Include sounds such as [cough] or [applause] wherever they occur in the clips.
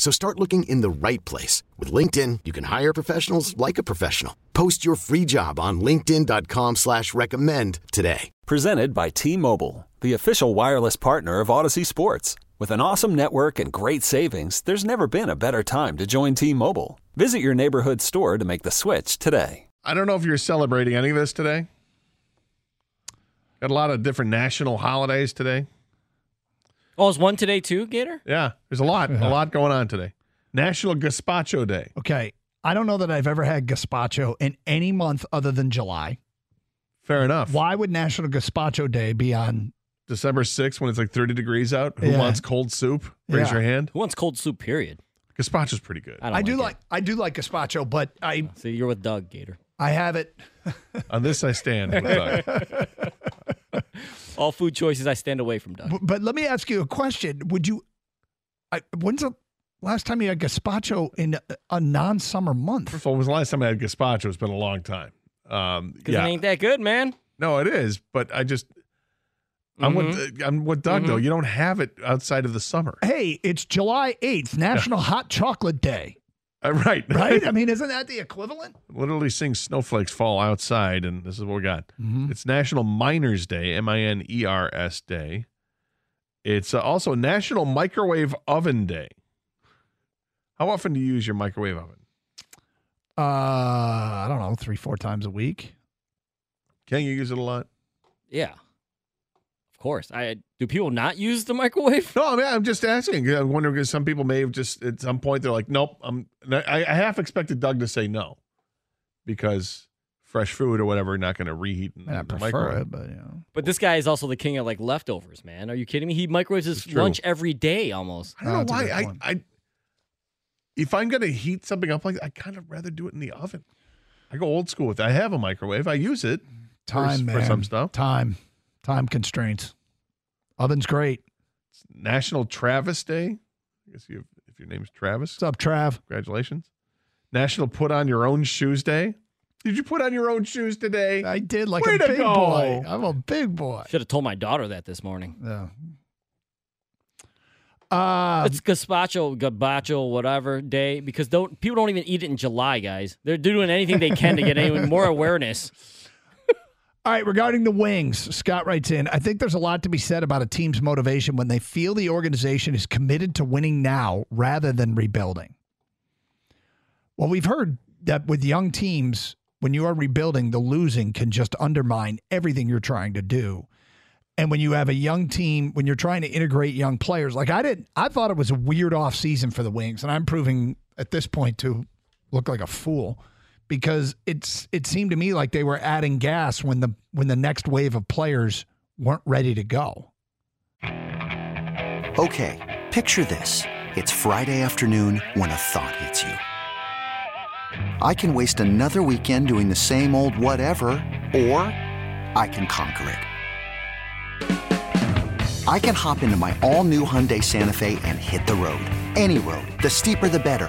So start looking in the right place. With LinkedIn, you can hire professionals like a professional. Post your free job on linkedin.com slash recommend today. Presented by T-Mobile, the official wireless partner of Odyssey Sports. With an awesome network and great savings, there's never been a better time to join T-Mobile. Visit your neighborhood store to make the switch today. I don't know if you're celebrating any of this today. Got a lot of different national holidays today. Oh, it's one today too, Gator? Yeah, there's a lot, a lot going on today. National Gazpacho Day. Okay. I don't know that I've ever had gazpacho in any month other than July. Fair enough. Why would National Gazpacho Day be on? December 6th when it's like 30 degrees out. Who Yeah. wants cold soup? Raise Yeah. your hand. Who wants cold soup? Period. Gazpacho's pretty good. I, don't I do it. like I do like gazpacho, but I oh, See, you're with Doug Gator. I have it. On this I stand. with Doug. [laughs] All food choices, I stand away from Doug. b- But let me ask you a question: Would you? I, when's the last time you had gazpacho in a, a non-summer month? First of all, when was the last time I had gazpacho? It's been a long time. Um, Because yeah. it ain't that good, man. No, it is, but I just I'm Mm-hmm. with I'm with Doug though. You don't have it outside of the summer, Hey, it's July eighth, National Hot Chocolate Day. [laughs] Uh, right? Right? I [laughs] mean, isn't that the equivalent? Literally seeing snowflakes fall outside, and this is what we got. Mm-hmm. It's National Miners Day, M I N E R S Day. It's uh, also National Microwave Oven Day. How often do you use your microwave oven? Uh, I don't know, three, four times a week. Can you use it a lot? Yeah. Of course. I do people not use the microwave? No, I mean, I'm just asking. I'm wondering because some people may have just at some point they're like, nope. I'm. I, I half expected Doug to say no because fresh food or whatever not going to reheat in I, mean, I the prefer microwave. it, but you know, But this guy is also the king of like leftovers, man. Are you kidding me? He microwaves his lunch every day almost. I don't Oh, know why. I. I if I'm going to heat something up like that, I kind of rather do it in the oven. I go old school with it. I have a microwave. I use it time, for, man. for some stuff. Time, time constraints. Oven's great. It's National Travis Day. I guess you if your name's Travis, What's up, Trav? congratulations. National Put On Your Own Shoes Day. Did you put on your own shoes today? I did like Way a to big go. boy. I'm a big boy. Should have told my daughter that this morning. Yeah. Uh, It's gazpacho, gabacho, whatever day because don't people don't even eat it in July, guys. They're doing anything they can to get [laughs] anyone more awareness. All right, regarding the wings, Scott writes in I think there's a lot to be said about a team's motivation when they feel the organization is committed to winning now rather than rebuilding. Well, we've heard that with young teams, when you are rebuilding, the losing can just undermine everything you're trying to do. And when you have a young team, when you're trying to integrate young players, like I did, I thought it was a weird off season for the Wings, and I'm proving at this point to look like a fool because it's it seemed to me like they were adding gas when the when the next wave of players weren't ready to go. Okay, picture this. It's Friday afternoon when a thought hits you. I can waste another weekend doing the same old whatever, or I can conquer it. I can hop into my all new Hyundai Santa Fe and hit the road. Any road. The steeper, the better.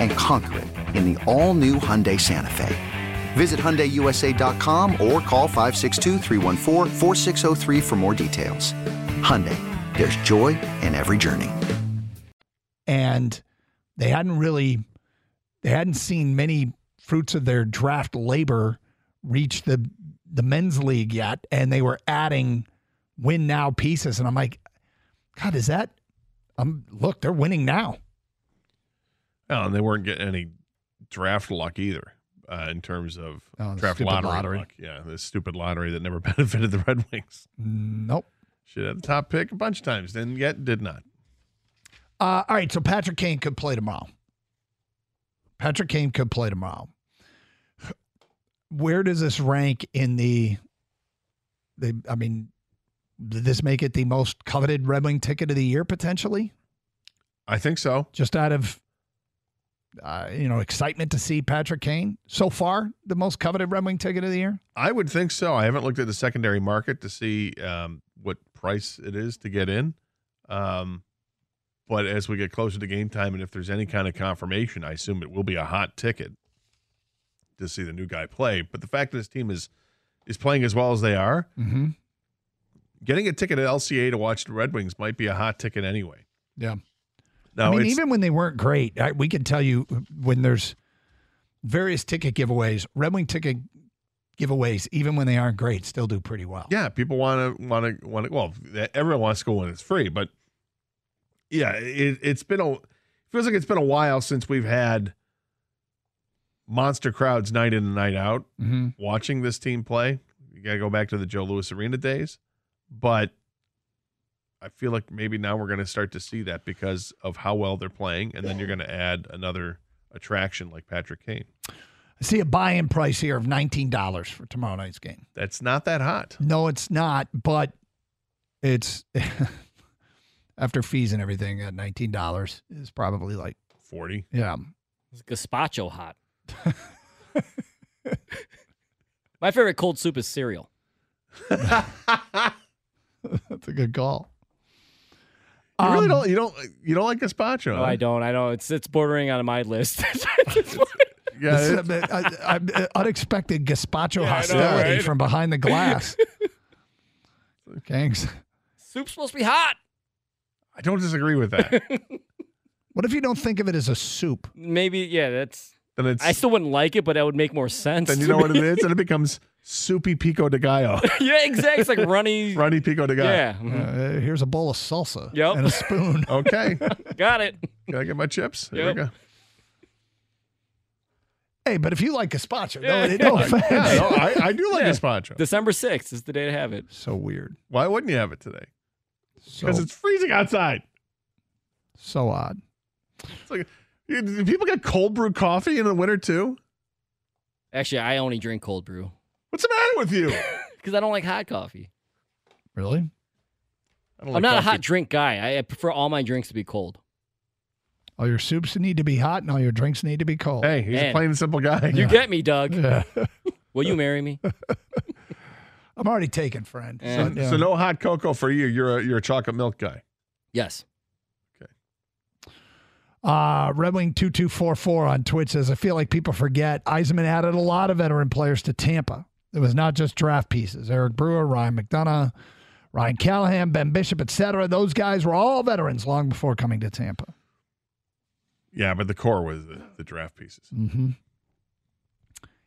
And conquer it in the all new Hyundai Santa Fe. Visit HyundaiUSA.com or call 562-314-4603 for more details. Hyundai, there's joy in every journey. and they hadn't really they hadn't seen many fruits of their draft labor reach the the men's league yet and they were adding win now pieces and I'm like god is that I'm look they're winning now Oh, and they weren't getting any draft luck either uh, in terms of Oh, draft lottery, lottery. luck. Yeah, the stupid lottery that never [laughs] benefited the Red Wings. nope Should have the top pick a bunch of times, then yet did not. Uh, all right, so Patrick Kane could play tomorrow. Patrick Kane could play tomorrow. Where does this rank in the? The I mean, did this make it the most coveted Red Wing ticket of the year potentially? I think so. Just out of, uh, you know, excitement to see Patrick Kane so far, the most coveted Red Wing ticket of the year. I would think so. I haven't looked at the secondary market to see um, what price it is to get in. Um, but as we get closer to game time, and if there's any kind of confirmation, I assume it will be a hot ticket to see the new guy play. But the fact that this team is is playing as well as they are, Mm-hmm. getting a ticket at LCA to watch the Red Wings might be a hot ticket anyway. Yeah. Now, I mean, even when they weren't great, I, we can tell you when there's various ticket giveaways, Red Wing ticket giveaways, even when they aren't great, still do pretty well. yeah, people want to want to want to. Well, everyone wants to go when it's free, but yeah, it, it's been a feels like it's been a while since we've had monster crowds night in and night out Mm-hmm. watching this team play. You got to go back to the Joe Louis Arena days, but I feel like maybe now we're going to start to see that because of how well they're playing, and then you're going to add another attraction like Patrick Kane. I see a buy-in price here of nineteen dollars for tomorrow night's game. That's not that hot. No, it's not, but it's [laughs] after fees and everything at nineteen dollars is probably like Forty. yeah. It's gazpacho hot. [laughs] My favorite cold soup is cereal. [laughs] That's a good call. You really Um, don't. You don't. You don't like gazpacho. No, huh? I don't. I know it's it's bordering on my list. [laughs] Yeah, This is it- a- a- a- a- unexpected gazpacho Yeah, I know, hostility right? from behind the glass. [laughs] Gangs. Soup's supposed to be hot. I don't disagree with that. [laughs] What if you don't think of it as a soup? Maybe yeah. That's. Then it's I still wouldn't like it, but that would make more sense. then you to know what me. it is, and it becomes soupy pico de gallo, [laughs] yeah, exactly. It's like [laughs] runny. runny pico de gallo. Yeah, mhm. Uh, here's a bowl of salsa Yep. and a spoon. [laughs] Okay, got it. can I get my chips? There Yep. we go. hey, but if you like gazpacho, no, no offense. Yeah, no, I, I do like Yeah. gazpacho. December sixth is the day to have it. So weird. Why wouldn't you have it today? So, Because it's freezing outside. so odd. It's like, you- do people get cold brew coffee in the winter too? Actually, I only drink cold brew What's the matter with you? [laughs] because I don't like hot coffee. Really? I don't I'm like not a hot drink guy. I, I prefer all my drinks to be cold. All your soups need to be hot and all your drinks need to be cold. Hey, he's a plain and simple guy. You get me, Doug. Yeah. [laughs] Will you marry me? [laughs] I'm already taken, friend. Eh. so, And- yeah. so no hot cocoa for you. You're a you're a chocolate milk guy. Yes. Uh, Red Wing 2244 on Twitch says, I feel like people forget Yzerman added a lot of veteran players to Tampa. It was not just draft pieces. Eric Brewer, Ryan McDonagh, Ryan Callahan, Ben Bishop, etc. Those guys were all veterans long before coming to Tampa. Yeah, but the core was the, the draft pieces. Mm-hmm.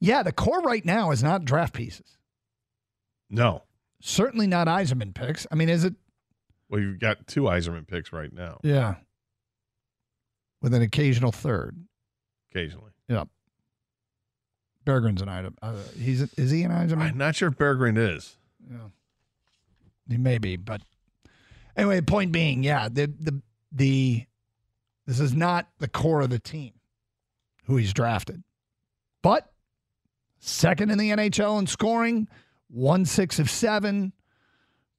Yeah, the core right now is not draft pieces. No. Certainly not Yzerman picks. I mean, is it? Well, you've got two Yzerman picks right now, Yeah. With an occasional third. occasionally. Yeah. Berggren's an item. Uh, he's is he an item? I'm not sure if Berggren is. Yeah. He may be, but anyway, point being, yeah, the the the this is not the core of the team who he's drafted. But second in the NHL in scoring, one six of seven,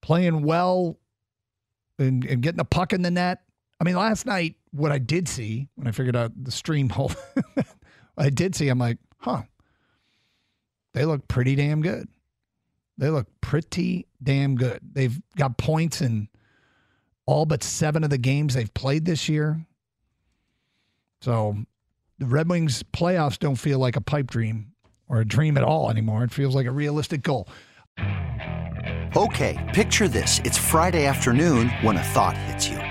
playing well and, and getting the puck in the net. I mean, last night, what I did see when I figured out the stream hole, [laughs] I did see, I'm like, huh, they look pretty damn good. They look pretty damn good. They've got points in all but seven of the games they've played this year. So the Red Wings playoffs don't feel like a pipe dream or a dream at all anymore. It feels like a realistic goal. Okay, picture this. It's Friday afternoon when a thought hits you.